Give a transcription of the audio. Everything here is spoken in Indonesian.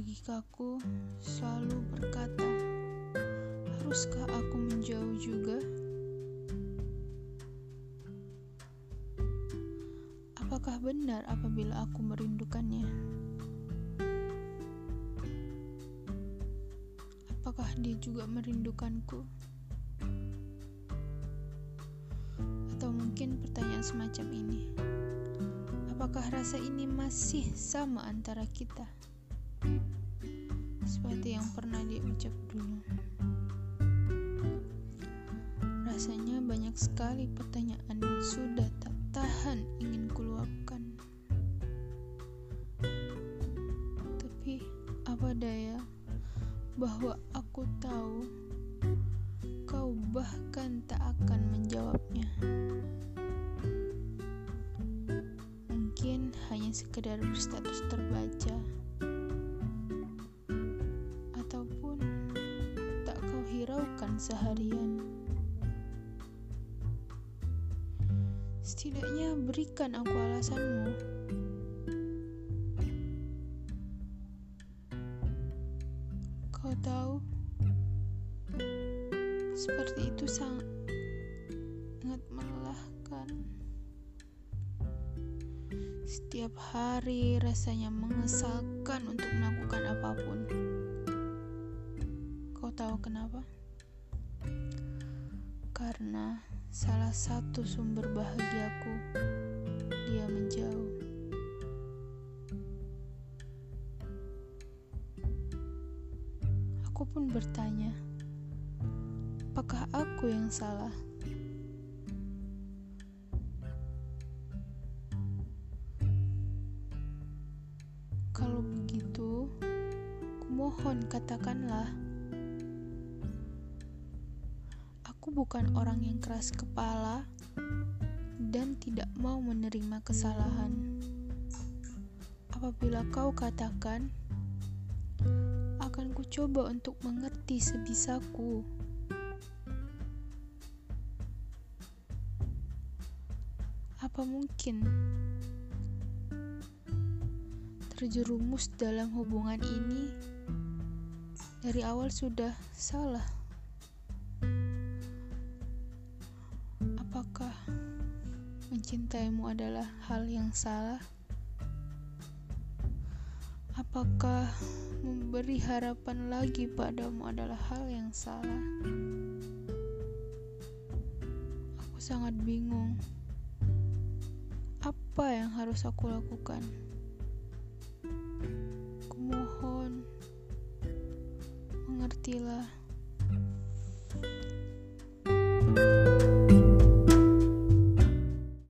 logikaku selalu berkata, "Haruskah aku menjauh juga?" Apakah benar apabila aku merindukannya? Apakah dia juga merindukanku? Atau mungkin pertanyaan semacam ini apakah rasa ini masih sama antara kita? Seperti yang pernah dia ucap dulu. Rasanya banyak sekali pertanyaan yang sudah tak tahan ingin kuluapkan. Tapi apa daya? bahwa aku tahu kau bahkan tak akan menjawabnya. Mungkin hanya sekedar berstatus terbaca, hiraukan seharian. Setidaknya berikan aku alasanmu. Kau tahu, seperti itu sangat melelahkan. Setiap hari rasanya mengesalkan untuk melakukan apa pun. Kau tahu kenapa? Karena salah satu sumber bahagiaku dia menjauh. Aku pun bertanya, apakah aku yang salah? Kalau begitu, kumohon katakanlah. Aku bukan orang yang keras kepala dan tidak mau menerima kesalahan. Apabila kau katakan, akan kucoba untuk mengerti sebisaku. Apa mungkin terjerumus dalam hubungan ini dari awal sudah salah? Apakah mencintaimu adalah hal yang salah? Apakah memberi harapan lagi padamu adalah hal yang salah? Aku sangat bingung. Apa yang harus aku lakukan? Kumohon, mengertilah.